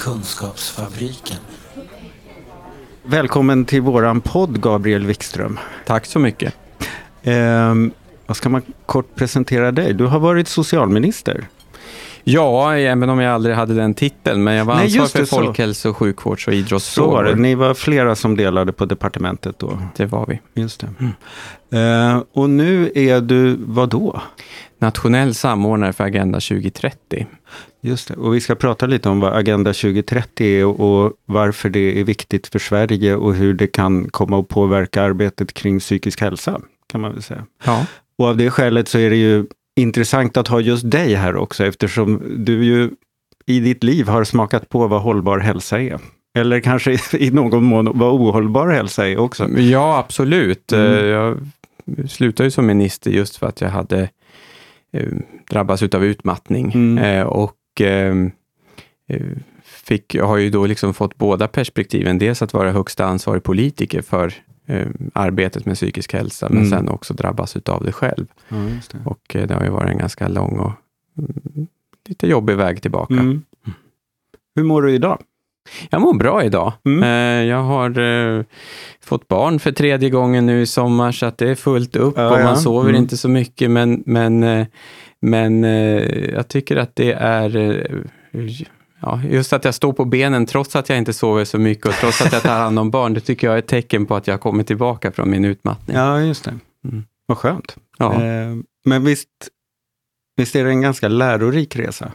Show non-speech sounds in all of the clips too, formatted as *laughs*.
Kunskapsfabriken. Välkommen till våran podd, Gabriel Wikström. Tack så mycket. Eh, vad ska man kort presentera dig? Du har varit socialminister. Ja, även om jag aldrig hade den titeln, men jag var ansvarig för så. folkhälso, sjukvårds och Så var idrottsfrågor. det. Ni var flera som delade på departementet då. Det var vi. Just det. Eh, och nu är du, vad då? Nationell samordnare för Agenda 2030. Just det. Och vi ska prata lite om vad Agenda 2030 är och, och varför det är viktigt för Sverige och hur det kan komma att påverka arbetet kring psykisk hälsa, kan man väl säga. Ja. Och av det skälet så är det ju intressant att ha just dig här också, eftersom du ju i ditt liv har smakat på vad hållbar hälsa är. Eller kanske *laughs* i någon mån vad ohållbar hälsa är också. Ja, absolut. Mm. Eh, Jag slutade ju som minister just för att jag hade eh, drabbats av utmattning. Mm. Eh, och eh, fick, har ju då liksom fått båda perspektiven. Dels att vara högsta ansvarig politiker för eh, arbetet med psykisk hälsa, men Mm. sen också drabbas utav det själv. Ja, det. Och eh, det har ju varit en ganska lång och mm, lite jobbig väg tillbaka. Mm. Hur mår du idag? Jag mår bra idag. Mm. Eh, Jag har fått barn för tredje gången nu i sommar, så att det är fullt upp Ja, och ja. man sover Mm. inte så mycket, men, men, men eh, jag tycker att det är eh, Ja, just att jag står på benen trots att jag inte sover så mycket och trots att jag tar hand om barn, det tycker jag är ett tecken på att jag har kommit tillbaka från min utmattning. Ja, just det. Mm. Vad skönt. Ja. Eh, Men visst, visst är det en ganska lärorik resa?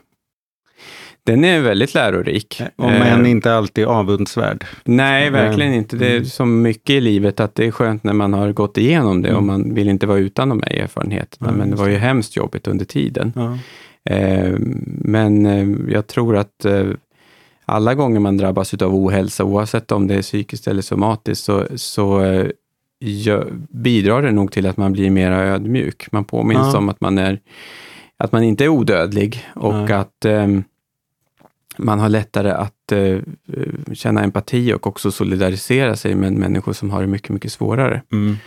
Den är väldigt lärorik. Om Eh, än inte alltid avundsvärd. Nej, Eh, verkligen inte. Det är mm. som mycket i livet, att det är skönt när man har gått igenom det och Mm. man vill inte vara utan de här erfarenheterna. Men det var ju hemskt jobbigt under tiden. Ja. Eh, men eh, jag tror att eh, alla gånger man drabbas av ohälsa, oavsett om det är psykiskt eller somatiskt, så, så eh, bidrar det nog till att man blir mer ödmjuk. Man påminns Ja. om att man, är, att man inte är odödlig och Nej. att eh, man har lättare att eh, känna empati och också solidarisera sig med människor som har det mycket, mycket svårare. Mm.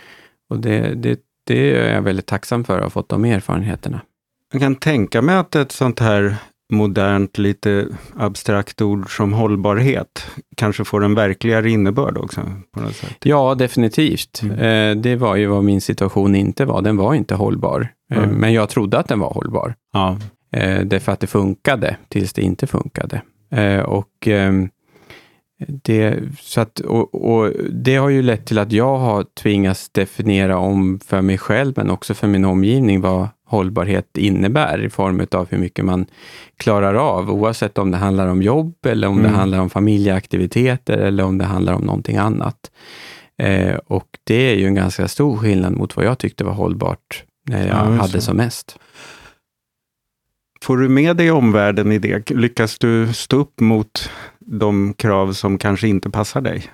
Och det, det, det är jag väldigt tacksam för att ha fått de erfarenheterna. Jag kan tänka mig att ett sånt här modernt, lite abstrakt ord som hållbarhet kanske får en verkligare innebörd också. På något sätt. Ja, definitivt. Mm. Eh, det var ju vad min situation inte var. Den var inte hållbar. Eh, Mm. Men jag trodde att den var hållbar. Ja. Eh, därför att det funkade, tills det inte funkade. Eh, och, ehm, det, så att, och, och det har ju lett till att jag har tvingats definiera om för mig själv, men också för min omgivning, vad hållbarhet innebär i form av hur mycket man klarar av, oavsett om det handlar om jobb, eller om det Mm. handlar om familjeaktiviteter, eller om det handlar om någonting annat. Eh, och det är ju en ganska stor skillnad mot vad jag tyckte var hållbart när jag Ja, hade det. som mest. Får du med dig omvärlden i det? Lyckas du stå upp mot de krav som kanske inte passar dig?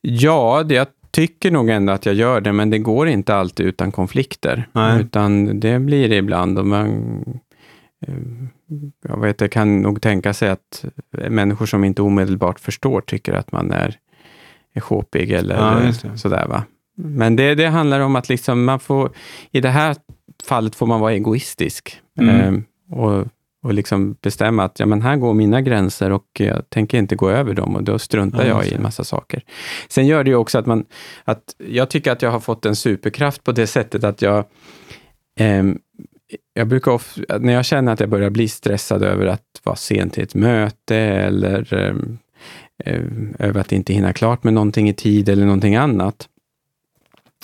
Ja, det, jag tycker nog ändå att jag gör det, men det går inte alltid utan konflikter. Nej. Utan det blir det ibland. Och man, eh, jag vet, det kan nog tänka sig att människor som inte omedelbart förstår tycker att man är, är sjåpig eller Ja, sådär. Va? Men det, det handlar om att liksom man får, i det här fallet får man vara egoistisk. Mm. Eh, och, och liksom bestämma att ja, men här går mina gränser och jag tänker inte gå över dem och då struntar Ja, jag i en massa saker. Sen gör det ju också att man, att jag tycker att jag har fått en superkraft på det sättet att jag, ehm, jag brukar ofta, när jag känner att jag börjar bli stressad över att vara sen till ett möte eller ehm, ehm, över att inte hinna klart med någonting i tid eller någonting annat,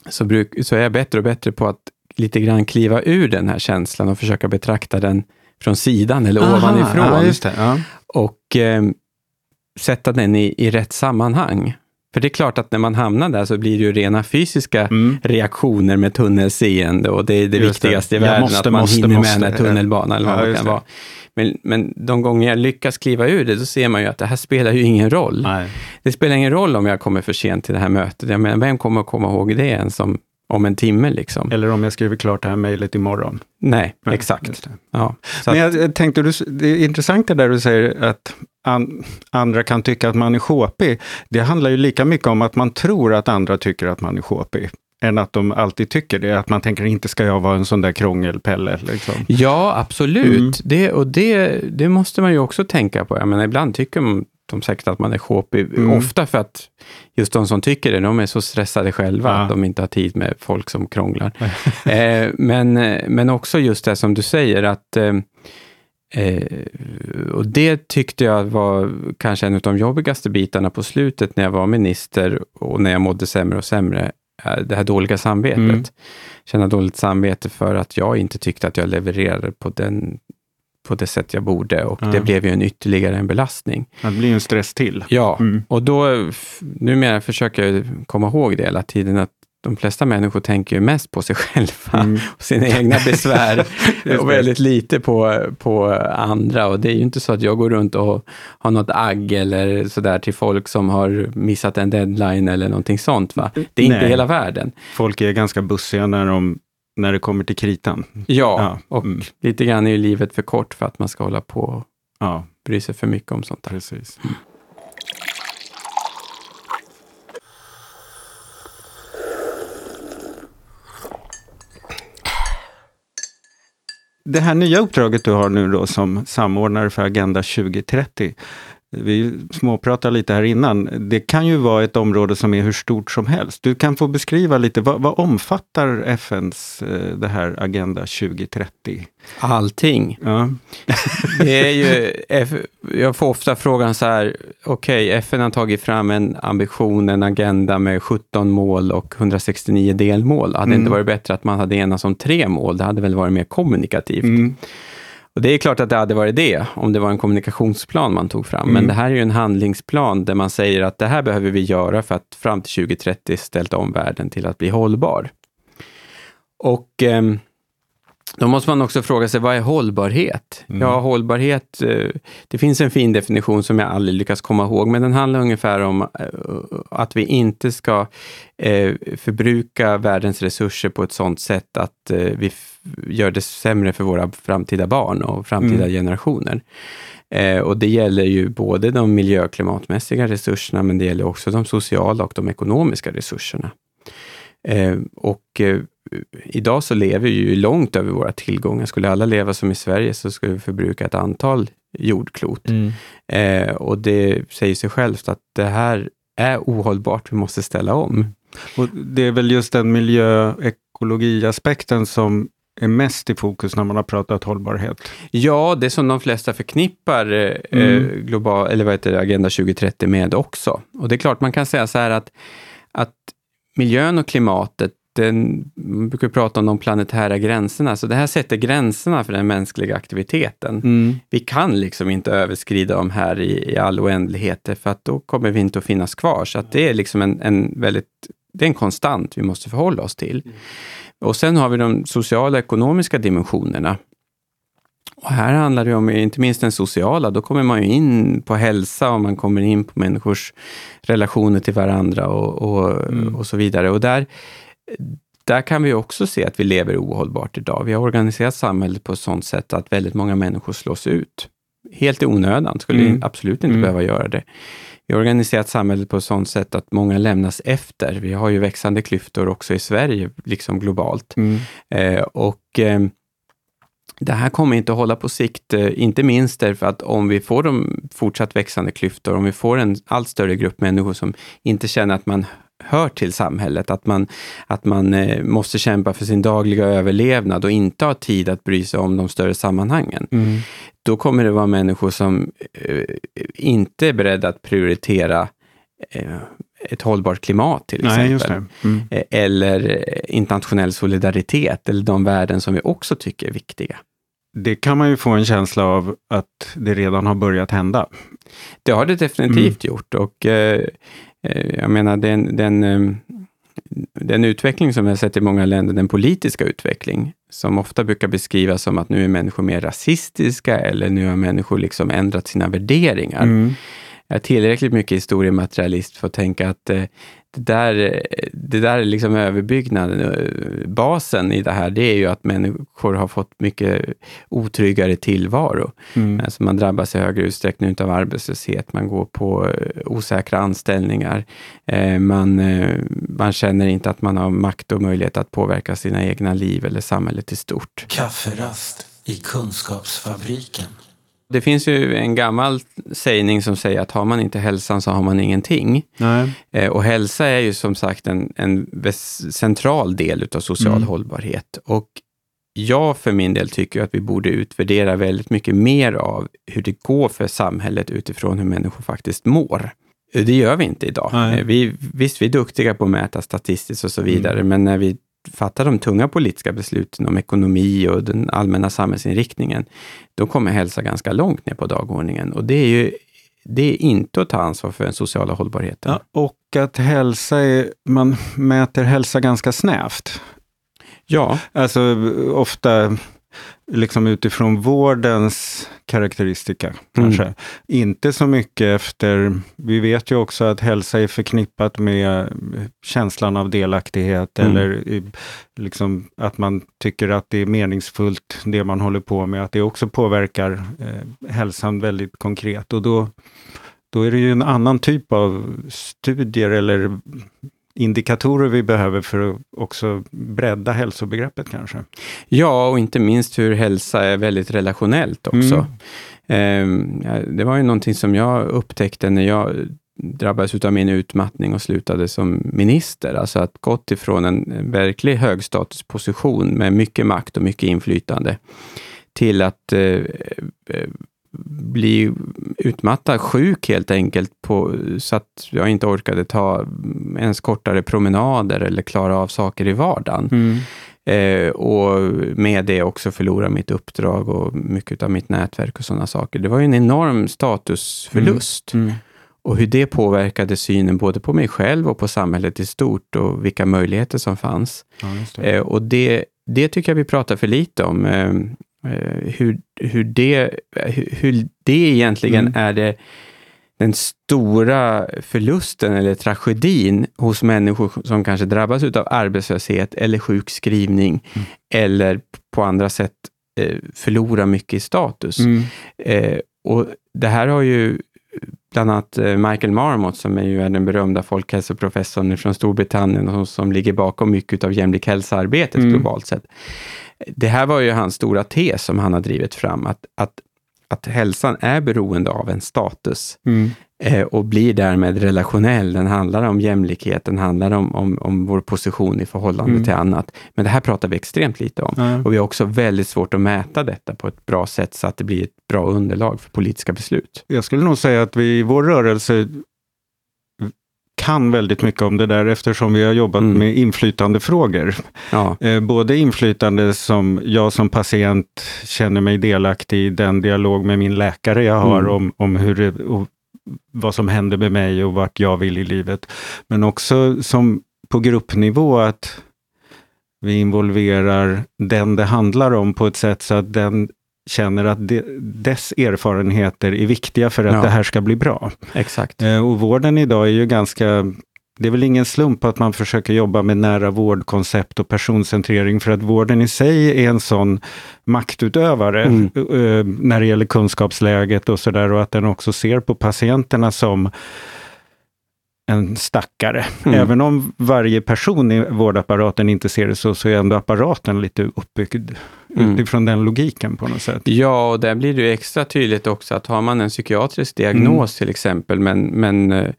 så, bruk, så är jag bättre och bättre på att lite grann kliva ur den här känslan och försöka betrakta den från sidan eller Aha, ovanifrån Ja, det. Ja. och eh, sätta den i, i rätt sammanhang. För det är klart att när man hamnar där så blir det ju rena fysiska Mm. reaktioner med tunnelseende och det är det Just det. viktigaste i Jag världen, måste, att man måste, hinner måste. med när tunnelbanan eller Ja, vad det just kan det. vara. Men, men de gånger jag lyckas kliva ur det, då ser man ju att det här spelar ju ingen roll. Nej. Det spelar ingen roll om jag kommer för sent till det här mötet. Jag menar, vem kommer att komma ihåg det ens om, om en timme? Liksom? Eller om jag skriver klart det här mejlet imorgon. Nej, Nej, exakt. Ja, Men att, jag tänkte, du, det är intressant det där du säger att an, andra kan tycka att man är sjåpig. Det handlar ju lika mycket om att man tror att andra tycker att man är sjåpig. än att de alltid tycker det. Att man tänker, inte ska jag vara en sån där krångelpelle. Liksom. Ja, absolut. Mm. Det, och det, det måste man ju också tänka på. Jag menar, ibland tycker de säkert att man är shåpig. Mm. Ofta för att just de som tycker det, de är så stressade själva ja. att de inte har tid med folk som krånglar. *laughs* eh, men, men också just det som du säger, att eh, Eh, och det tyckte jag var kanske en av de jobbigaste bitarna på slutet när jag var minister och när jag mådde sämre och sämre. Eh, det här dåliga samvetet. Mm. Känna dåligt samvete för att jag inte tyckte att jag levererade på, den, på det sätt jag borde och mm. det blev ju en ytterligare en belastning. Det blir en stress till. Ja, mm. och då numera försöker jag komma ihåg det hela tiden, att de flesta människor tänker ju mest på sig *laughs* själva mm. och sina egna besvär *laughs* och väldigt lite på, på andra. Och det är ju inte så att jag går runt och har något agg eller sådär till folk som har missat en deadline eller någonting sånt. Va? Det är Nej. inte hela världen. Folk är ganska bussiga när, de, när det kommer till kritan. Ja, ja. och mm. lite grann är ju livet för kort för att man ska hålla på och ja. bry sig för mycket om sånt där. Precis. Mm. det här nya uppdraget du har nu då som samordnare för Agenda 2030, vi småpratade lite här innan, det kan ju vara ett område som är hur stort som helst. Du kan få beskriva lite, vad, vad omfattar FNs, eh, det här Agenda 2030? Allting. Ja. *laughs* det är ju, jag får ofta frågan så här, okej, okay, FN har tagit fram en ambition, en agenda med 17 mål och 169 delmål. Hade mm. inte varit bättre att man hade enats om tre mål? Det hade väl varit mer kommunikativt. Mm. Och det är klart att det hade varit det, om det var en kommunikationsplan man tog fram. Mm. Men det här är ju en handlingsplan där man säger att det här behöver vi göra för att fram till 2030 ställa om världen till att bli hållbar. Och eh, då måste man också fråga sig, vad är hållbarhet? Mm. Ja, hållbarhet, eh, det finns en fin definition som jag aldrig lyckas komma ihåg, men den handlar ungefär om eh, att vi inte ska eh, förbruka världens resurser på ett sådant sätt att vi gör det sämre för våra framtida barn och framtida mm. generationer. Och det gäller ju både de miljö och klimatmässiga resurserna, men det gäller också de sociala och de ekonomiska resurserna. Och idag så lever vi ju långt över våra tillgångar. Skulle alla leva som i Sverige så skulle vi förbruka ett antal jordklot. Mm. Eh, och det säger sig självt att det här är ohållbart, vi måste ställa om. Och det är väl just den miljöekologiaspekten som är mest i fokus när man har pratat hållbarhet? Ja, det som de flesta förknippar eh, mm. global, eller vad heter det, Agenda 2030 med också. Och det är klart, man kan säga så här att, att miljön och klimatet den, man brukar prata om de planetära gränserna, så det här sätter gränserna för den mänskliga aktiviteten. Mm. Vi kan liksom inte överskrida dem här i, i all oändlighet, för att då kommer vi inte att finnas kvar. Så det är liksom en, en väldigt, det är en konstant vi måste förhålla oss till. Mm. Och sen har vi de sociala och ekonomiska dimensionerna. Och här handlar det om, inte minst den sociala, då kommer man ju in på hälsa och man kommer in på människors relationer till varandra och, och, mm. och så vidare. Och där där kan vi också se att vi lever ohållbart idag. Vi har organiserat samhället på ett sådant sätt att väldigt många människor slås ut. Helt i onödan, skulle mm. absolut inte mm. behöva göra det. Vi har organiserat samhället på ett sådant sätt att många lämnas efter. Vi har ju växande klyftor också i Sverige, liksom globalt. Mm. Eh, och eh, det här kommer inte att hålla på sikt, eh, inte minst därför att om vi får de fortsatt växande klyftor, om vi får en allt större grupp människor som inte känner att man hör till samhället, att man, att man eh, måste kämpa för sin dagliga överlevnad och inte har tid att bry sig om de större sammanhangen. Mm. Då kommer det vara människor som eh, inte är beredda att prioritera eh, ett hållbart klimat till exempel. Mm. Eh, eller internationell solidaritet, eller de värden som vi också tycker är viktiga. Det kan man ju få en känsla av att det redan har börjat hända. Det har det definitivt mm. gjort och Eh, Eh, jag menar, den, den, eh, den utveckling som vi har sett i många länder, den politiska utveckling, som ofta brukar beskrivas som att nu är människor mer rasistiska eller nu har människor liksom ändrat sina värderingar. Mm jag är tillräckligt mycket historiematerialist för att tänka att eh, det där, det där är liksom överbyggnaden. Eh, basen i det här, det är ju att människor har fått mycket otryggare tillvaro. Mm. Alltså man drabbas i högre utsträckning av arbetslöshet, man går på eh, osäkra anställningar, man, man känner inte att man har makt och möjlighet att påverka sina egna liv eller samhället i stort. Kafferast i Kunskapsfabriken. Det finns ju en gammal sägning som säger att har man inte hälsan så har man ingenting. Nej. Eh, och hälsa är ju som sagt en, en central del av social mm. hållbarhet. Och jag för min del tycker att vi borde utvärdera väldigt mycket mer av hur det går för samhället utifrån hur människor faktiskt mår. Det gör vi inte idag. Nej. Vi, visst, vi är duktiga på att mäta statistiskt och så vidare, mm. men när vi fattar de tunga politiska besluten om ekonomi och den allmänna samhällsinriktningen, då kommer hälsa ganska långt ner på dagordningen. Och det är ju det är inte att ta ansvar för den sociala hållbarheten. Ja, och att hälsa är, man mäter hälsa ganska snävt. Ja. Alltså ofta liksom utifrån vårdens karaktäristika, kanske. Mm. Inte så mycket efter... Vi vet ju också att hälsa är förknippat med känslan av delaktighet mm. eller liksom att man tycker att det är meningsfullt, det man håller på med, att det också påverkar eh, hälsan väldigt konkret. Och då, då är det ju en annan typ av studier eller indikatorer vi behöver för att också bredda hälsobegreppet kanske. Ja, och inte minst hur hälsa är väldigt relationellt också. Mm. Det var ju någonting som jag upptäckte när jag drabbades av min utmattning och slutade som minister. Alltså att gått ifrån en verklig högstatusposition med mycket makt och mycket inflytande till att eh, eh bli utmattad, sjuk helt enkelt, på, så att jag inte orkade ta ens kortare promenader eller klara av saker i vardagen. Mm. Eh, och med det också förlora mitt uppdrag och mycket av mitt nätverk och sådana saker. Det var ju en enorm statusförlust. Mm. Mm. Och hur det påverkade synen både på mig själv och på samhället i stort och vilka möjligheter som fanns. Ja, det. Eh, och det, det tycker jag vi pratar för lite om. Eh, hur, hur, det, hur det egentligen mm. är det, den stora förlusten eller tragedin hos människor som kanske drabbas av arbetslöshet eller sjukskrivning mm. eller på andra sätt eh, förlorar mycket i status. Mm. Eh, och Det här har ju bland annat Michael Marmot, som är ju den berömda folkhälsoprofessorn från Storbritannien och som ligger bakom mycket av jämlik hälsoarbetet mm. globalt sett det här var ju hans stora tes som han har drivit fram, att, att, att hälsan är beroende av en status mm. eh, och blir därmed relationell. Den handlar om jämlikhet, den handlar om, om, om vår position i förhållande mm. till annat. Men det här pratar vi extremt lite om. Mm. Och vi har också väldigt svårt att mäta detta på ett bra sätt, så att det blir ett bra underlag för politiska beslut. Jag skulle nog säga att vi i vår rörelse kan väldigt mycket om det där eftersom vi har jobbat mm. med inflytandefrågor. Ja. Eh, både inflytande som jag som patient känner mig delaktig i den dialog med min läkare jag har mm. om, om hur det, vad som händer med mig och vart jag vill i livet. Men också som på gruppnivå att vi involverar den det handlar om på ett sätt så att den känner att de, dess erfarenheter är viktiga för att ja. det här ska bli bra. Exakt. Eh, och vården idag är ju ganska det är väl ingen slump att man försöker jobba med nära vårdkoncept och personcentrering, för att vården i sig är en sån maktutövare mm. uh, när det gäller kunskapsläget och sådär, och att den också ser på patienterna som en stackare. Mm. Även om varje person i vårdapparaten inte ser det så, så är ändå apparaten lite uppbyggd mm. utifrån den logiken på något sätt. Ja, och där blir det extra tydligt också att har man en psykiatrisk diagnos mm. till exempel, men, men eh,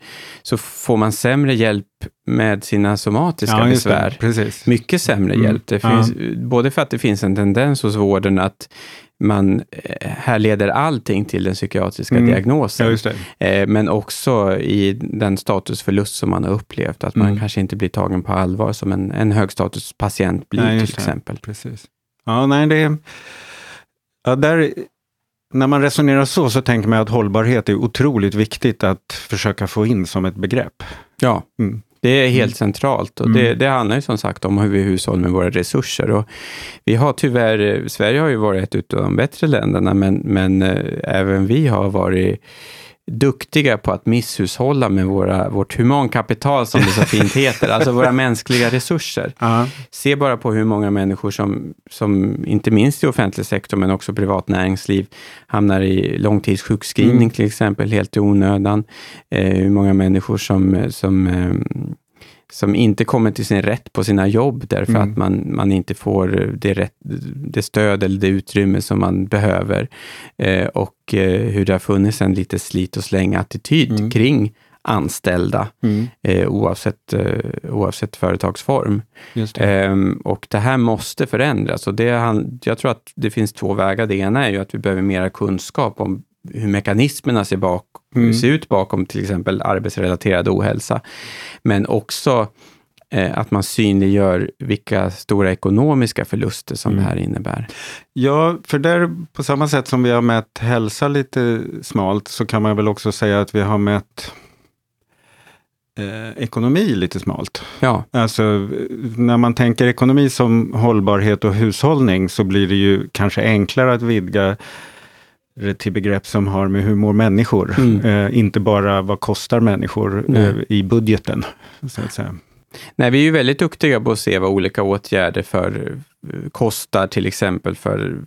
så får man sämre hjälp med sina somatiska ja, besvär. Mycket sämre mm. hjälp. Det finns, Både för att det finns en tendens hos vården att man eh, härleder allting till den psykiatriska mm. diagnosen. Ja, eh, men också i den statusförlust som man har upplevt, att man mm. kanske inte blir tagen på allvar som en, en högstatuspatient blir nej, till exempel. Precis. Ja, nej, det ja, där, när man resonerar så, så tänker man att hållbarhet är otroligt viktigt att försöka få in som ett begrepp. Ja. Mm. Det är helt mm. centralt och det, mm. det, handlar ju som sagt om hur vi hushållar med våra resurser. Och vi har tyvärr, Sverige har ju varit ett av de bättre länderna, men, men äh, även vi har varit duktiga på att misshushålla med våra, vårt humankapital, som det så fint heter, alltså våra mänskliga resurser. Ja. Se bara på hur många människor som, som, inte minst i offentlig sektor, men också privat näringsliv, hamnar i långtidssjukskrivning Mm. till exempel, helt i onödan. Eh, hur många människor som, som, eh, som inte kommer till sin rätt på sina jobb, därför Mm. att man, man inte får det, rätt, det stöd eller det utrymme som man behöver. Eh, och eh, hur det har funnits en lite slit och släng-attityd Mm. kring anställda, Mm. eh, oavsett, eh, oavsett företagsform. Det. Ehm, och det här måste förändras. Och det, jag tror att det finns två vägar. Det ena är ju att vi behöver mera kunskap om hur mekanismerna ser, bak, Mm. ser ut bakom till exempel arbetsrelaterad ohälsa. Men också eh, att man synliggör vilka stora ekonomiska förluster som Mm. det här innebär. Ja, för där på samma sätt som vi har mätt hälsa lite smalt så kan man väl också säga att vi har mätt eh, ekonomi lite smalt. Ja, Alltså när man tänker ekonomi som hållbarhet och hushållning så blir det ju kanske enklare att vidga till begrepp som har med hur mår människor. Mm. Eh, inte bara vad kostar människor eh, i budgeten. Så att säga. Nej, vi är ju väldigt duktiga på att se vad olika åtgärder för, eh, kostar, till exempel för,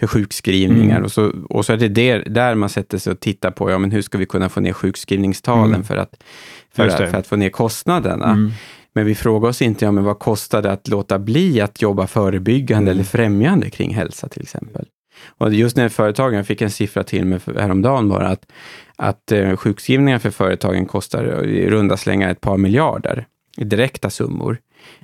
för sjukskrivningar. Mm. Och, så, och så är det där, där man sätter sig och tittar på, ja men hur ska vi kunna få ner sjukskrivningstalen Mm. för, att, för, att, för att få ner kostnaderna. Mm. Men vi frågar oss inte, ja men vad kostar det att låta bli att jobba förebyggande Mm. eller främjande kring hälsa till exempel. Och just när företagen, fick en siffra till mig häromdagen bara, att, att eh, sjukskrivningar för företagen kostar i runda slängar ett par miljarder i direkta summor.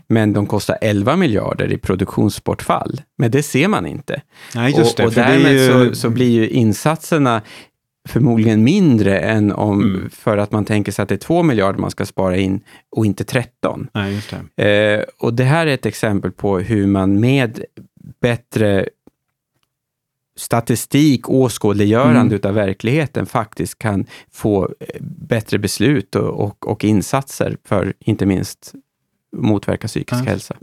Men de kostar 11 miljarder i produktionsbortfall. Men det ser man inte. Nej, just det. och och för det därmed ju- så, så blir ju insatserna förmodligen mindre än om, Mm. för att man tänker sig att det är 2 miljarder man ska spara in och inte 13. Nej, det. Eh, och det här är ett exempel på hur man med bättre statistik, åskådliggörande Mm. utav verkligheten faktiskt kan få eh, bättre beslut och, och, och insatser för inte minst motverka psykisk Ja. hälsa.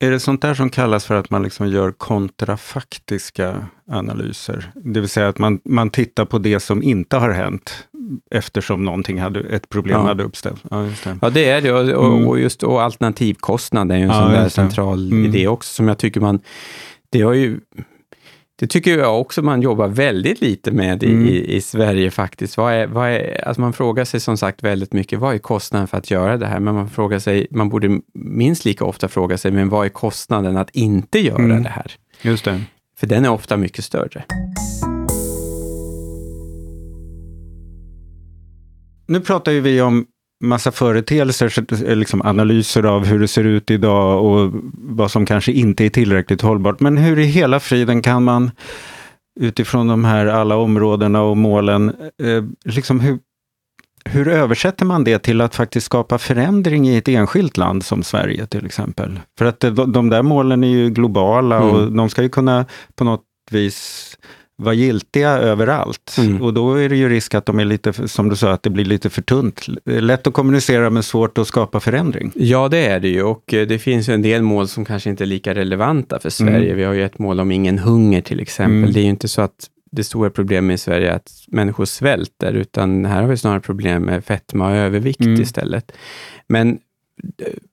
Är det sånt där som kallas för att man liksom gör kontrafaktiska analyser? Det vill säga att man, man tittar på det som inte har hänt eftersom någonting hade, ett problem Ja. hade uppställt. Ja. Ja, det är det. Och, Mm. och, och just och alternativkostnad är ju en Ja, sån där central Mm. idé också, som jag tycker man... Det har ju... Det tycker jag också man jobbar väldigt lite med i, Mm. i, i Sverige faktiskt. Vad är, vad är, alltså man frågar sig som sagt väldigt mycket, vad är kostnaden för att göra det här? Men man frågar sig, man borde minst lika ofta fråga sig, men vad är kostnaden att inte göra Mm. det här? Just det. För den är ofta mycket större. Nu pratar ju vi om massa företeelser, eh, liksom analyser av hur det ser ut idag och vad som kanske inte är tillräckligt hållbart. Men hur i hela friden kan man utifrån de här alla områdena och målen, eh, liksom hur, hur översätter man det till att faktiskt skapa förändring i ett enskilt land som Sverige till exempel? För att de, de där målen är ju globala och Mm. de ska ju kunna på något vis vara giltiga överallt. Mm. Och då är det ju risk att de är lite, som du sa, att det blir lite för tunt. Lätt att kommunicera men svårt att skapa förändring. Ja, det är det ju och eh, det finns en del mål som kanske inte är lika relevanta för Sverige. Mm. Vi har ju ett mål om ingen hunger till exempel. Mm. Det är ju inte så att det stora problemet i Sverige är att människor svälter, utan här har vi snarare problem med fetma och övervikt Mm. istället. Men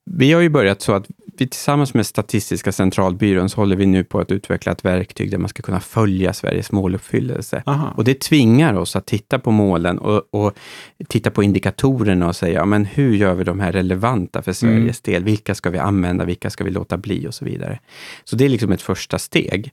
vi har ju börjat så att vi tillsammans med Statistiska centralbyrån så håller vi nu på att utveckla ett verktyg där man ska kunna följa Sveriges måluppfyllelse. Aha. Och det tvingar oss att titta på målen och, och titta på indikatorerna och säga, ja, men hur gör vi de här relevanta för Sveriges del? Vilka ska vi använda? Vilka ska vi låta bli? Och så vidare. Så det är liksom ett första steg.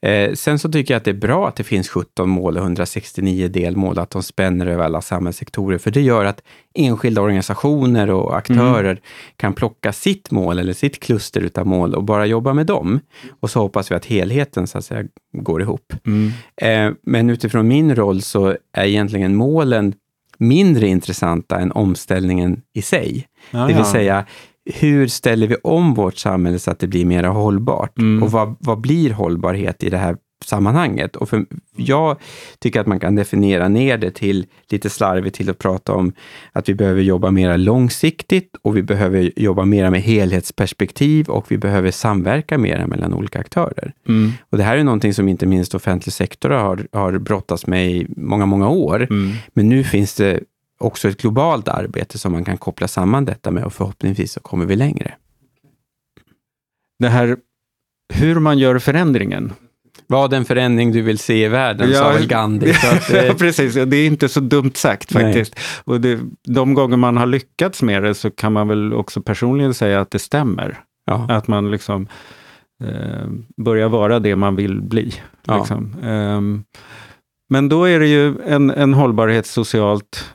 Eh, sen så tycker jag att det är bra att det finns 17 mål och 169 delmål, att de spänner över alla samhällssektorer, för det gör att enskilda organisationer och aktörer kan plocka sitt mål eller sitt kluster utav mål och bara jobba med dem. Och så hoppas vi att helheten så att säga går ihop. Mm. Eh, men utifrån min roll så är egentligen målen mindre intressanta än omställningen i sig. Ja, Det vill ja. säga, hur ställer vi om vårt samhälle så att det blir mer hållbart? Mm. Och vad, vad blir hållbarhet i det här sammanhanget. Och för, jag tycker att man kan definiera ner det till, lite slarvigt, till att prata om att vi behöver jobba mer långsiktigt och vi behöver jobba mer med helhetsperspektiv och vi behöver samverka mer mellan olika aktörer. Mm. Och det här är någonting som inte minst offentlig sektor har, har brottats med i många, många år. Mm. Men nu finns det också ett globalt arbete som man kan koppla samman detta med och förhoppningsvis så kommer vi längre. Det här hur man gör förändringen. Vad en förändring du vill se i världen, Ja, sa väl Gandhi. *laughs* Att, Ja, eh, precis. Ja, Det är inte så dumt sagt Nej. faktiskt. Och det, de gånger man har lyckats med det så kan man väl också personligen säga att det stämmer. ja, Att man liksom eh, börjar vara det man vill bli. Ja. Liksom. Ehm, men då är det ju en, en hållbarhet socialt.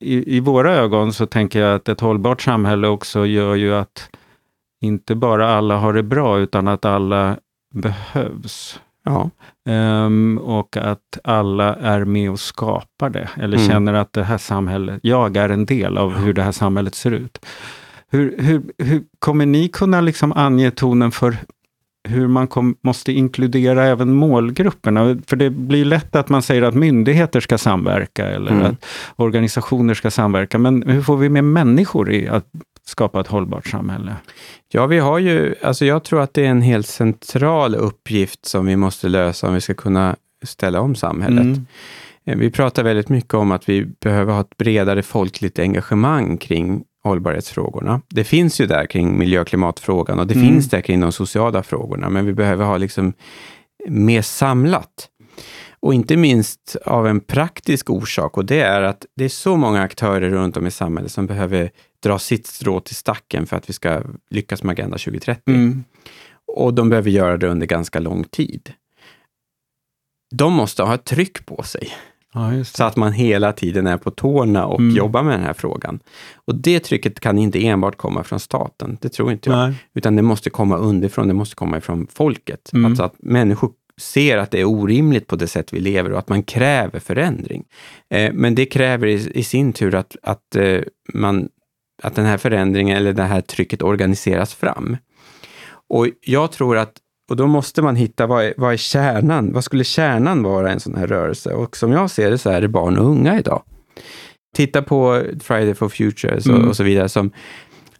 I, i, våra ögon så tänker jag att ett hållbart samhälle också gör ju att inte bara alla har det bra, utan att alla behövs. ja, Ehm, och att alla är med och skapar det, eller Mm. känner att det här samhället, jag är en del av hur det här samhället ser ut. Hur, hur, hur kommer ni kunna liksom ange tonen för hur man kom, måste inkludera även målgrupperna? För det blir lätt att man säger att myndigheter ska samverka eller Mm. att organisationer ska samverka. Men hur får vi med människor i att skapa ett hållbart samhälle? Ja, vi har ju, alltså jag tror att det är en helt central uppgift som vi måste lösa om vi ska kunna ställa om samhället. Mm. Eh, Vi pratar väldigt mycket om att vi behöver ha ett bredare folkligt engagemang kring hållbarhetsfrågorna. Det finns ju där kring miljö och klimatfrågan och det Mm. finns där kring de sociala frågorna, men vi behöver ha liksom mer samlat. Och inte minst av en praktisk orsak och det är att det är så många aktörer runt om i samhället som behöver dra sitt strå till stacken för att vi ska lyckas med Agenda 2030. Mm. Och de behöver göra det under ganska lång tid. De måste ha ett tryck på sig Ja, så att man hela tiden är på tårna och Mm. jobbar med den här frågan. Och det trycket kan inte enbart komma från staten, det tror inte jag. Nej. Utan det måste komma underifrån, det måste komma ifrån folket. Mm. Alltså att människor ser att det är orimligt på det sätt vi lever och att man kräver förändring. Eh, men det kräver i, i sin tur att, att, eh, man, att den här förändringen eller det här trycket organiseras fram. Och jag tror att och då måste man hitta vad är, vad är kärnan? Vad skulle kärnan vara i en sån här rörelse? Och som jag ser det så är det barn och unga idag. Titta på Friday for Futures och, Mm. och så vidare. Som,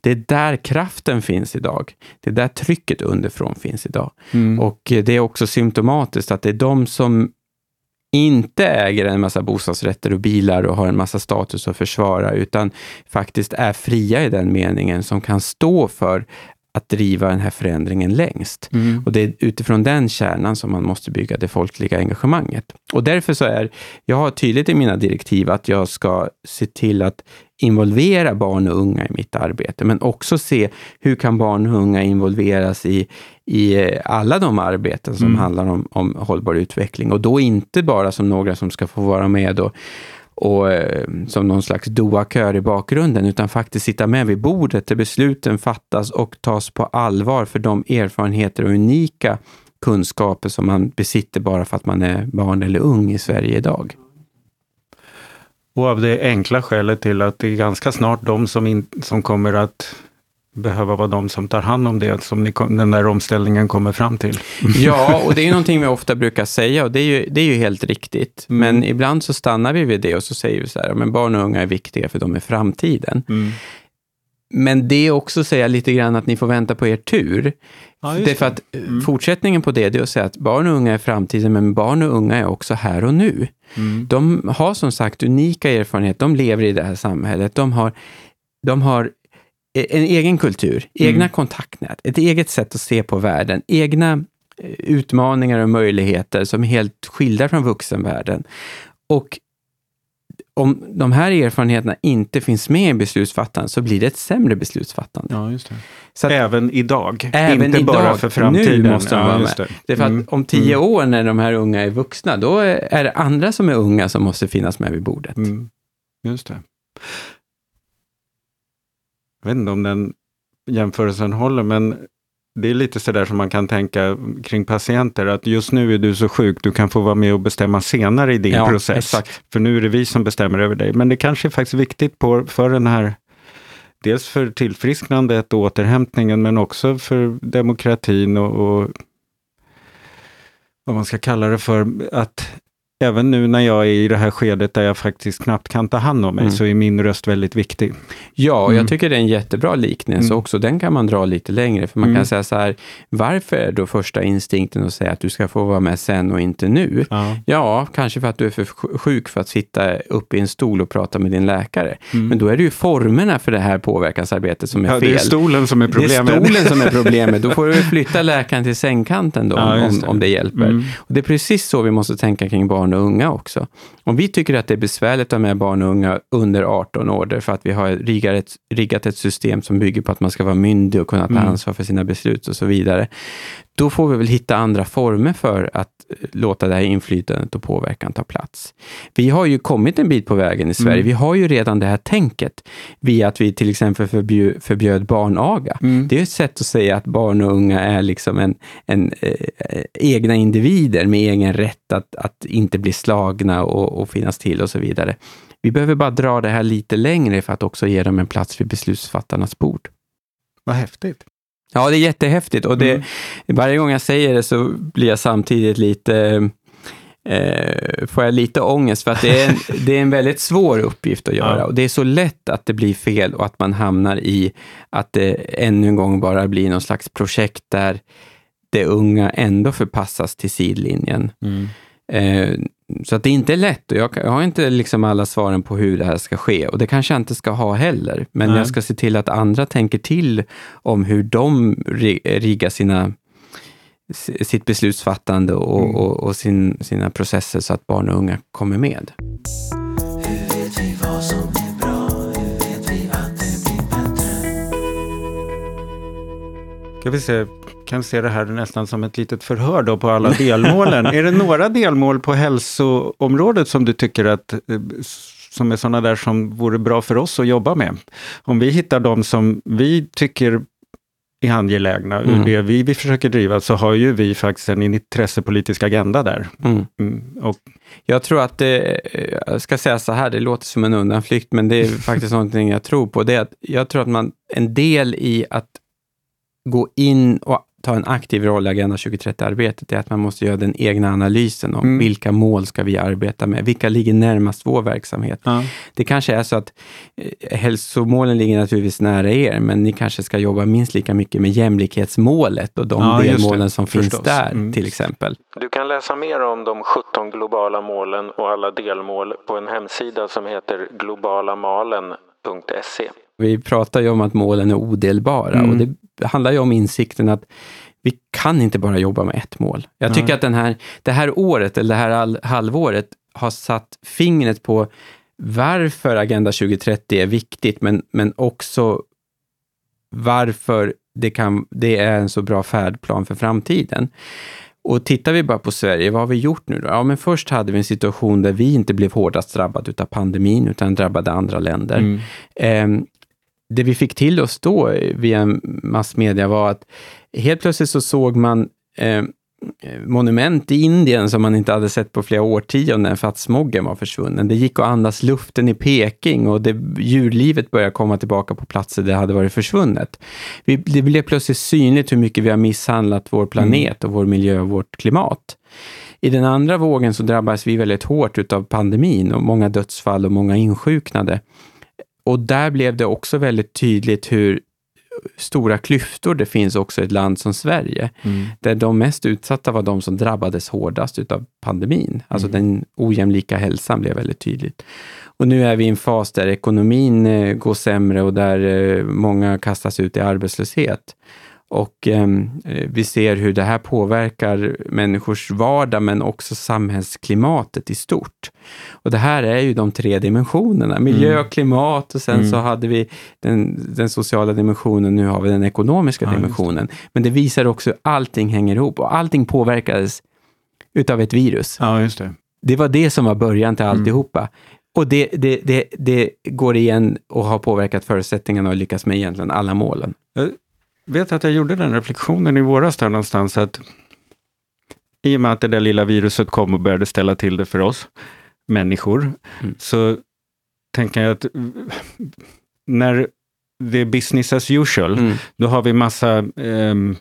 det är där kraften finns idag. Det är där trycket underifrån finns idag. Mm. Och det är också symptomatiskt att det är de som inte äger en massa bostadsrätter och bilar och har en massa status att försvara, utan faktiskt är fria i den meningen, som kan stå för att driva den här förändringen längst. Mm. Och det är utifrån den kärnan som man måste bygga det folkliga engagemanget. Och därför så är, jag har tydligt i mina direktiv att jag ska se till att involvera barn och unga i mitt arbete, men också se hur kan barn och unga involveras i, i eh, alla de arbeten som Mm. handlar om, om hållbar utveckling. Och då inte bara som några som ska få vara med och, och eh, som någon slags doakör i bakgrunden, utan faktiskt sitta med vid bordet där besluten fattas och tas på allvar för de erfarenheter och unika kunskaper som man besitter bara för att man är barn eller ung i Sverige idag. Och av det enkla skälet till att det är ganska snart de som, in, som kommer att behöva vara de som tar hand om det, som ni, den där omställningen kommer fram till. *laughs* Ja, och det är någonting vi ofta brukar säga och det är ju, det är ju helt riktigt. Mm. Men ibland så stannar vi vid det och så säger vi så här, men barn och unga är viktiga för de är framtiden. Men det är också att säga lite grann att ni får vänta på er tur. Ja, det är för att eh, Mm. fortsättningen på det, det är att säga att barn och unga är framtiden, men barn och unga är också här och nu. Mm. De har som sagt unika erfarenheter, de lever i det här samhället, de har, de har en egen kultur, egna Mm. kontaktnät, ett eget sätt att se på världen, egna eh, utmaningar och möjligheter som är helt skilda från vuxenvärlden. Och om de här erfarenheterna inte finns med i beslutsfattandet så blir det ett sämre beslutsfattande. Ja, just det. Så att, Även idag, Även inte idag. bara för framtiden. Nu måste de ja, vara med. Det. det är för att Mm. om tio Mm. år när de här unga är vuxna, då är det andra som är unga som måste finnas med vid bordet. Mm. Just det. Jag vet inte om den jämförelsen håller, men det är lite sådär som man kan tänka kring patienter, att just nu är du så sjuk, du kan få vara med och bestämma senare i din Ja, process. exakt. För nu är det vi som bestämmer över dig. Men det kanske är faktiskt viktigt på, för den här, dels för tillfrisknandet och återhämtningen, men också för demokratin och, och vad man ska kalla det för, att även nu när jag är i det här skedet där jag faktiskt knappt kan ta hand om mig, Mm. så är min röst väldigt viktig. Ja, och Mm. jag tycker det är en jättebra liknelse Mm. också. Den kan man dra lite längre, för man Mm. kan säga så här, varför är då första instinkten att säga att du ska få vara med sen och inte nu? Ja. Ja, kanske för att du är för sj- sjuk för att sitta uppe i en stol och prata med din läkare. Mm. Men då är det ju formerna för det här påverkansarbetet som är Ja, fel. det är stolen som är Det är problemet. stolen som är *laughs* problemet. Då får du flytta läkaren till sängkanten då, Ja, om, det. om det hjälper. Mm. Och det är precis så vi måste tänka kring barn och unga också. Om vi tycker att det är besvärligt att ha med barn och unga under 18 år, därför att vi har riggat ett, riggat ett system som bygger på att man ska vara myndig och kunna ta Mm. ansvar för sina beslut och så vidare, då får vi väl hitta andra former för att eh, låta det här inflytandet och påverkan ta plats. Vi har ju kommit en bit på vägen i Sverige. Mm. Vi har ju redan det här tänket via att vi till exempel förbjud, förbjöd barnaga. Mm. Det är ett sätt att säga att barn och unga är liksom en, en eh, egna individer med egen rätt att, att inte bli slagna och, och finnas till och så vidare. Vi behöver bara dra det här lite längre för att också ge dem en plats vid beslutsfattarnas bord. Vad häftigt. Ja, det är jättehäftigt och det, Mm. varje gång jag säger det så blir jag samtidigt lite eh, får jag lite ångest för att det är, en, *laughs* det är en väldigt svår uppgift att göra Ja. och det är så lätt att det blir fel och att man hamnar i att det ännu en gång bara blir någon slags projekt där det unga ändå förpassas till sidlinjen. Mm. Eh, så att det inte är lätt jag, jag har inte liksom alla svaren på hur det här ska ske och det kanske jag inte ska ha heller. Men Nej. jag ska se till att andra tänker till om hur de ri- riggar sina, sitt beslutsfattande och, Mm. och, och sin, sina processer så att barn och unga kommer med. Ska vi se, kan se det här nästan som ett litet förhör då på alla delmålen. är det några delmål på hälsoområdet som du tycker att eh, som är sådana där som vore bra för oss att jobba med? Om vi hittar de som vi tycker är angelägna ur Mm. det vi, vi försöker driva, så har ju vi faktiskt en intressepolitisk agenda där. Mm. Mm. Och, Jag tror att det, eh, jag ska säga så här, det låter som en undanflykt, men det är *laughs* faktiskt någonting jag tror på. Det är att jag tror att man, en del i att gå in och ta en aktiv roll i Agenda 2030-arbetet är att man måste göra den egna analysen om Mm. vilka mål ska vi arbeta med? Vilka ligger närmast vår verksamhet? ja. Det kanske är så att eh, hälsomålen ligger naturligtvis nära er, men ni kanske ska jobba minst lika mycket med jämlikhetsmålet och de Ja, delmålen som finns Förstås. där, Mm. till exempel. Du kan läsa mer om de 17 globala målen och alla delmål på en hemsida som heter globalamalen.se. Vi pratar ju om att målen är odelbara Mm. och det handlar ju om insikten att vi kan inte bara jobba med ett mål. Jag tycker Nej. att den här, det här året, eller det här halvåret, har satt fingret på varför Agenda 2030 är viktigt, men, men också varför det, kan, det är en så bra färdplan för framtiden. Och tittar vi bara på Sverige, vad har vi gjort nu då? Ja, men först hade vi en situation där vi inte blev hårdast drabbade av pandemin, utan drabbade andra länder. Mm. Eh, det vi fick till oss då eh, via massmedia var att helt plötsligt så såg man eh, monument i Indien som man inte hade sett på flera årtionden för att smoggen var försvunnen. Det gick att andas luften i Peking och det, djurlivet började komma tillbaka på platser där det hade varit försvunnet. Vi, det blev plötsligt synligt hur mycket vi har misshandlat vår planet och vår miljö och vårt klimat. I den andra vågen så drabbades vi väldigt hårt av pandemin och många dödsfall och många insjuknade. Och där blev det också väldigt tydligt hur stora klyftor det finns också i ett land som Sverige, Mm. där de mest utsatta var de som drabbades hårdast utav pandemin. Alltså den ojämlika hälsan blev väldigt tydligt. Och nu är vi i en fas där ekonomin eh, går sämre och där eh, många kastas ut i arbetslöshet. Och ehm, eh, vi ser hur det här påverkar människors vardag, men också samhällsklimatet i stort. Och det här är ju de tre dimensionerna, miljö Mm. klimat och sen Mm. så hade vi den, den sociala dimensionen, nu har vi den ekonomiska Ja, just dimensionen. Men det visar också hur allting hänger ihop och allting påverkades utav ett virus. Ja, just det. Det var det som var början till alltihopa. Och det, det, det, det går igen och har påverkat förutsättningarna och lyckats med egentligen alla målen. Vet att jag gjorde den reflektionen i våras där någonstans att i och med att det där lilla viruset kom och började ställa till det för oss människor, Mm. så tänker jag att när det är business as usual. Mm. Då har vi massa ehm,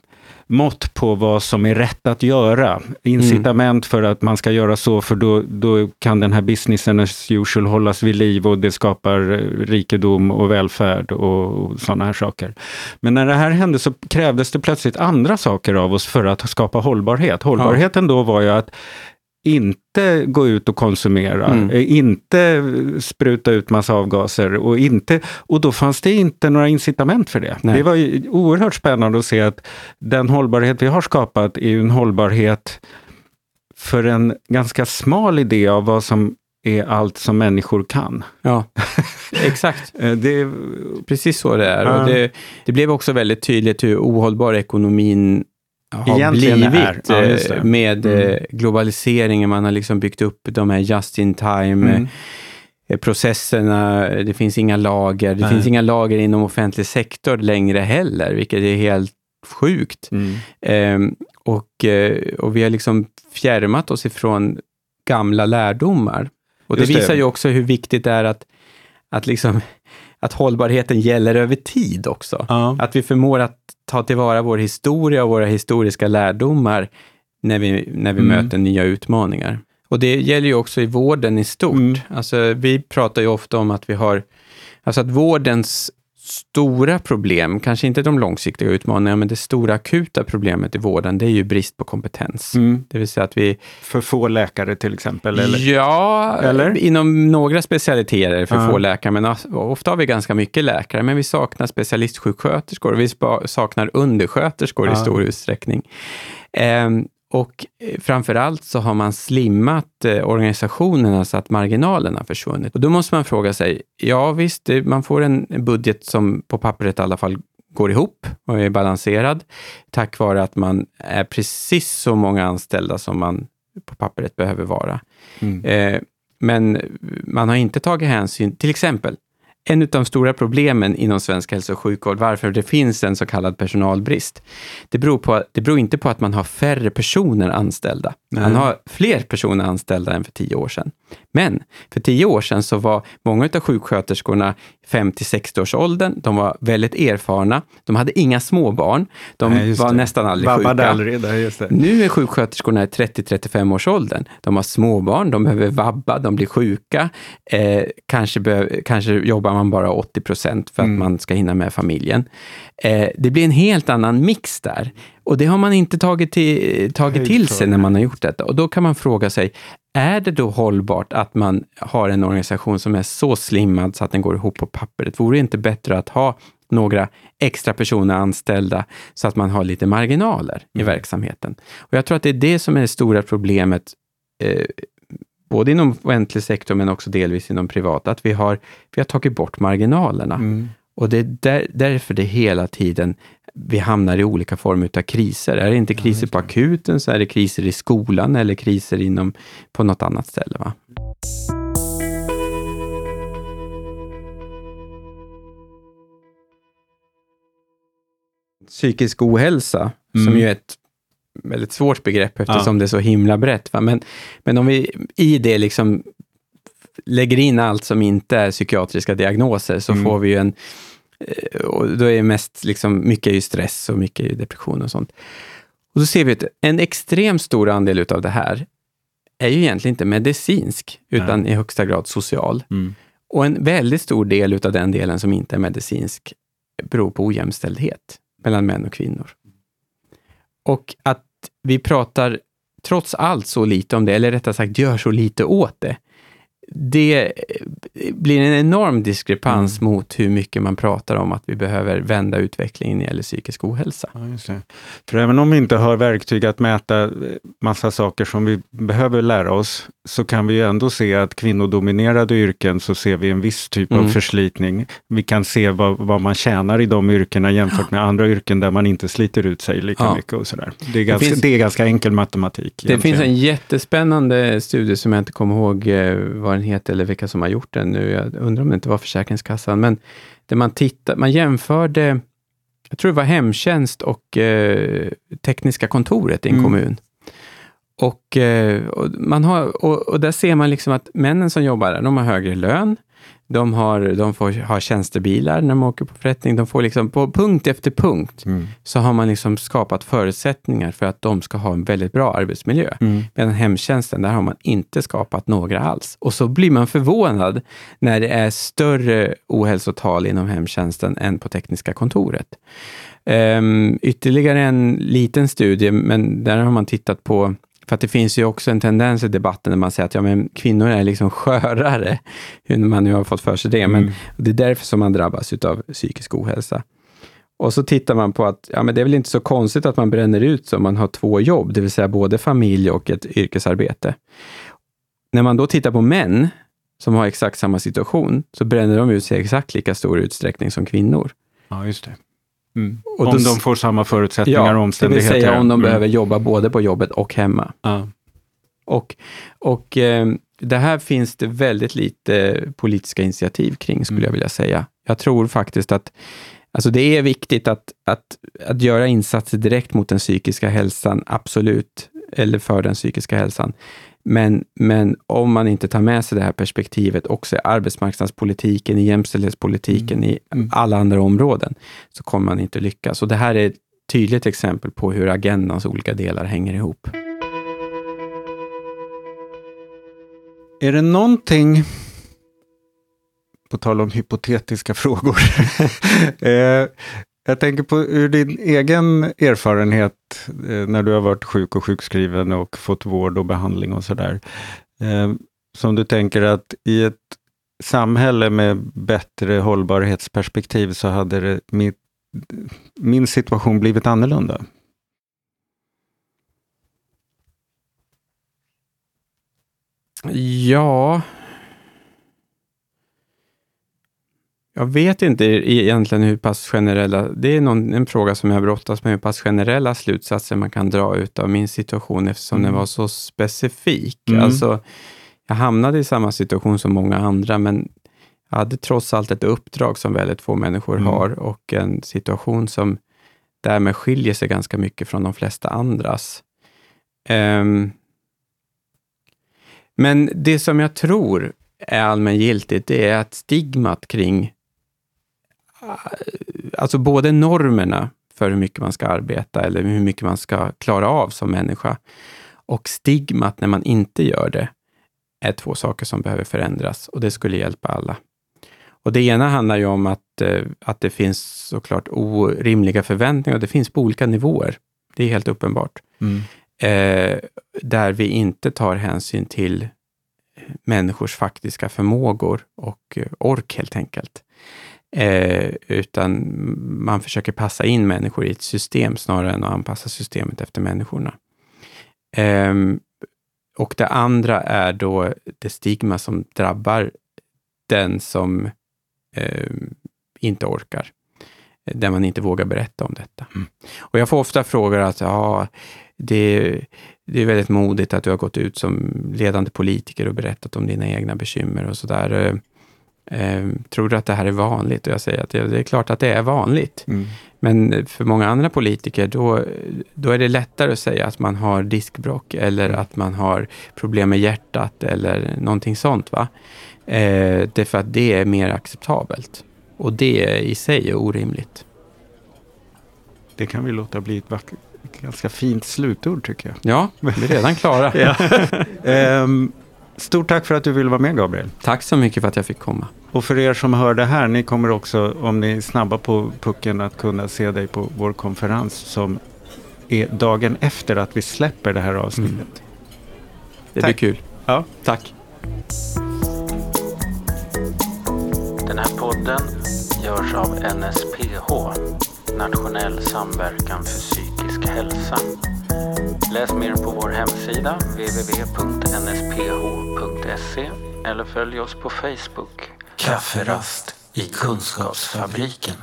mått på vad som är rätt att göra. Incitament för att man ska göra så, för då, då kan den här businessen as usual hållas vid liv och det skapar eh, rikedom och välfärd och, och sådana här saker. Men när det här hände så krävdes det plötsligt andra saker av oss för att skapa hållbarhet. Hållbarheten då var ju att inte gå ut och konsumera, Mm. eh, inte spruta ut massa avgaser och, inte, och då fanns det inte några incitament för det. Nej. Det var ju oerhört spännande att se att den hållbarhet vi har skapat är en hållbarhet för en ganska smal idé av vad som är allt som människor kan. Ja, exakt. *laughs* Eh, Det, Precis så det är. Och det, det blev också väldigt tydligt hur ohållbar ekonomin har Egentligen blivit är. Ja, just det. eh, med Mm. eh, globaliseringen. Man har liksom byggt upp de här just in time mm. eh, processerna. Det finns inga lager. Det Nej. finns inga lager inom offentlig sektor längre heller, vilket är helt sjukt. Mm. Ehm, och, eh, och vi har liksom fjärmat oss ifrån gamla lärdomar. Och det Just det. visar ju också hur viktigt det är att, att, liksom, att hållbarheten gäller över tid också. Ja. Att vi förmår att ta tillvara vår historia och våra historiska lärdomar när vi, när vi Mm. möter nya utmaningar. Och det gäller ju också i vården i stort. Mm. Alltså, vi pratar ju ofta om att vi har, alltså att vårdens stora problem, kanske inte de långsiktiga utmaningarna, men det stora akuta problemet i vården, det är ju brist på kompetens. Mm. Det vill säga att vi, För få läkare till exempel? Eller? ja, Eller? inom några specialiteter är för Ja. få läkare, men ofta har vi ganska mycket läkare, men vi saknar specialistsjuksköterskor vi saknar undersköterskor i Ja. stor utsträckning. Ehm, och eh, framför allt så har man slimmat eh, organisationerna så att marginalerna har försvunnit. Och då måste man fråga sig, ja visst, man får en budget som på pappret i alla fall går ihop och är balanserad, tack vare att man är precis så många anställda som man på pappret behöver vara. Mm. Eh, men man har inte tagit hänsyn, till exempel, en av de stora problemen inom svensk hälso och sjukvård, varför det finns en så kallad personalbrist, det beror, på, det beror inte på att man har färre personer anställda. Nej. Man har fler personer anställda än för tio år sedan. Men för tio år sedan så var många av sjuksköterskorna 50-60 års åldern, de var väldigt erfarna, de hade inga småbarn, de Nej, var det. nästan aldrig Vabbade sjuka. aldrig, det. Nu är sjuksköterskorna i 30-35 års åldern. De har småbarn, de behöver vabba, de blir sjuka. Eh, kanske, behöver, kanske jobbar man bara 80 procent för att Mm. man ska hinna med familjen. Eh, det blir en helt annan mix där. Och det har man inte tagit, till, tagit till sig när man har gjort detta. Och då kan man fråga sig, är det då hållbart att man har en organisation som är så slimmad så att den går ihop på pappret? Vore det inte bättre att ha några extra personer anställda så att man har lite marginaler i Mm. verksamheten? Och jag tror att det är det som är det stora problemet, eh, både inom offentlig sektor men också delvis inom privat, att vi har, vi har tagit bort marginalerna. Mm. Och det är där, därför det hela tiden vi hamnar i olika former av kriser. Är det inte kriser på akuten så är det kriser i skolan eller kriser inom, på något annat ställe. Va? Psykisk ohälsa, som Mm. ju är ett väldigt svårt begrepp eftersom det är så himla brett. Va? Men, men om vi i det liksom lägger in allt som inte är psykiatriska diagnoser så Mm. får vi ju en eh, och då är mest liksom, mycket är ju stress och mycket är ju depression och sånt. Och då ser vi att en extremt stor andel utav det här är ju egentligen inte medicinsk, utan i högsta grad social. Mm. Och en väldigt stor del utav den delen som inte är medicinsk beror på ojämställdhet mellan män och kvinnor. Och att vi pratar trots allt så lite om det, eller rättare sagt gör så lite åt det, det blir en enorm diskrepans mot hur mycket man pratar om att vi behöver vända utvecklingen när det gäller psykisk ohälsa. Ja, just det. För även om vi inte har verktyg att mäta eh, massa saker som vi behöver lära oss, så kan vi ju ändå se att kvinnodominerade yrken så ser vi en viss typ Mm. av förslitning. Vi kan se vad, vad man tjänar i de yrkena jämfört med andra yrken där man inte sliter ut sig lika Ja. mycket och sådär. Det är, ganska, finns- det är ganska enkel matematik. Det finns en jättespännande studie som jag inte kommer ihåg eh, vad heter eller vilka som har gjort den nu. Jag undrar om det inte var Försäkringskassan, men där man, tittar, man jämförde, jag tror det var hemtjänst och eh, tekniska kontoret i en Mm. kommun. Och, eh, och, man har, och, och där ser man liksom att männen som jobbar där, de har högre lön, De, har, de får ha tjänstebilar när de åker på förrättning. De får liksom, på punkt efter punkt Mm. så har man liksom skapat förutsättningar för att de ska ha en väldigt bra arbetsmiljö. Mm. Medan hemtjänsten, där har man inte skapat några alls. Och så blir man förvånad när det är större ohälsotal inom hemtjänsten än på tekniska kontoret. Um, ytterligare en liten studie, men där har man tittat på för att det finns ju också en tendens i debatten när man säger att ja, men kvinnor är liksom *laughs* skörare, hur man nu har fått för sig det. Men Mm. det är därför som man drabbas av psykisk ohälsa. Och så tittar man på att ja, men det är väl inte så konstigt att man bränner ut om man har två jobb, det vill säga både familj och ett yrkesarbete. När man då tittar på män som har exakt samma situation, så bränner de ut sig i exakt lika stor utsträckning som kvinnor. Ja, just det. Mm. Om då de får samma förutsättningar och det vill omständigheter. säga om de Mm. behöver jobba både på jobbet och hemma. Ja. Och, och eh, det här finns det väldigt lite politiska initiativ kring, skulle Mm. jag vilja säga. Jag tror faktiskt att alltså det är viktigt att, att, att göra insatser direkt mot den psykiska hälsan, absolut, eller för den psykiska hälsan. Men, men om man inte tar med sig det här perspektivet också i arbetsmarknadspolitiken, i jämställdhetspolitiken, i Mm. alla andra områden, så kommer man inte lyckas. Och det här är ett tydligt exempel på hur agendans olika delar hänger ihop. Är det någonting, på tal om hypotetiska frågor, *laughs* eh, jag tänker på ur din egen erfarenhet eh, när du har varit sjuk och sjukskriven och fått vård och behandling och sådär. Eh, som du tänker att i ett samhälle med bättre hållbarhetsperspektiv så hade det, mitt, min situation blivit annorlunda. Ja... Jag vet inte egentligen hur pass generella... Det är någon, en fråga som jag brottas med, hur pass generella slutsatser man kan dra ut av min situation eftersom Mm. den var så specifik. Mm. Alltså, jag hamnade i samma situation som många andra, men jag hade trots allt ett uppdrag som väldigt få människor Mm. har och en situation som därmed skiljer sig ganska mycket från de flesta andras. Ehm, men det som jag tror är allmängiltigt, det är att stigmat kring alltså både normerna för hur mycket man ska arbeta eller hur mycket man ska klara av som människa och stigmat när man inte gör det är två saker som behöver förändras och det skulle hjälpa alla. Och Det ena handlar ju om att, eh, att det finns såklart orimliga förväntningar och det finns på olika nivåer. Det är helt uppenbart. Eh, där vi inte tar hänsyn till människors faktiska förmågor och eh, ork helt enkelt. Eh, utan man försöker passa in människor i ett system snarare än att anpassa systemet efter människorna. Ehm, och det andra är då det stigma som drabbar den som eh, inte orkar, där man inte vågar berätta om detta. Mm. Och jag får ofta frågor att ja, det, det är väldigt modigt att du har gått ut som ledande politiker och berättat om dina egna bekymmer och sådär. Eh, eh, tror du att det här är vanligt? Och jag säger att det, det är klart att det är vanligt. Mm. Men för många andra politiker, då, då är det lättare att säga att man har diskbråck eller att man har problem med hjärtat eller någonting sånt. Va? Eh, det är för att det är mer acceptabelt. Och det i sig är orimligt. Det kan vi låta bli ett vackert, ganska fint slutord tycker jag. Ja, vi är redan klara. *laughs* Ehm, stort tack för att du ville vara med Gabriel. Tack så mycket för att jag fick komma. Och för er som hör det här, ni kommer också, om ni är snabba på pucken, att kunna se dig på vår konferens som är dagen efter att vi släpper det här avsnittet. Det Tack. blir kul. Ja. Tack. Den här podden görs av NSPH, Nationell samverkan för psykisk hälsa. Läs mer på vår hemsida www.nsph.se eller följ oss på Facebook. Kafferast i Kunskapsfabriken.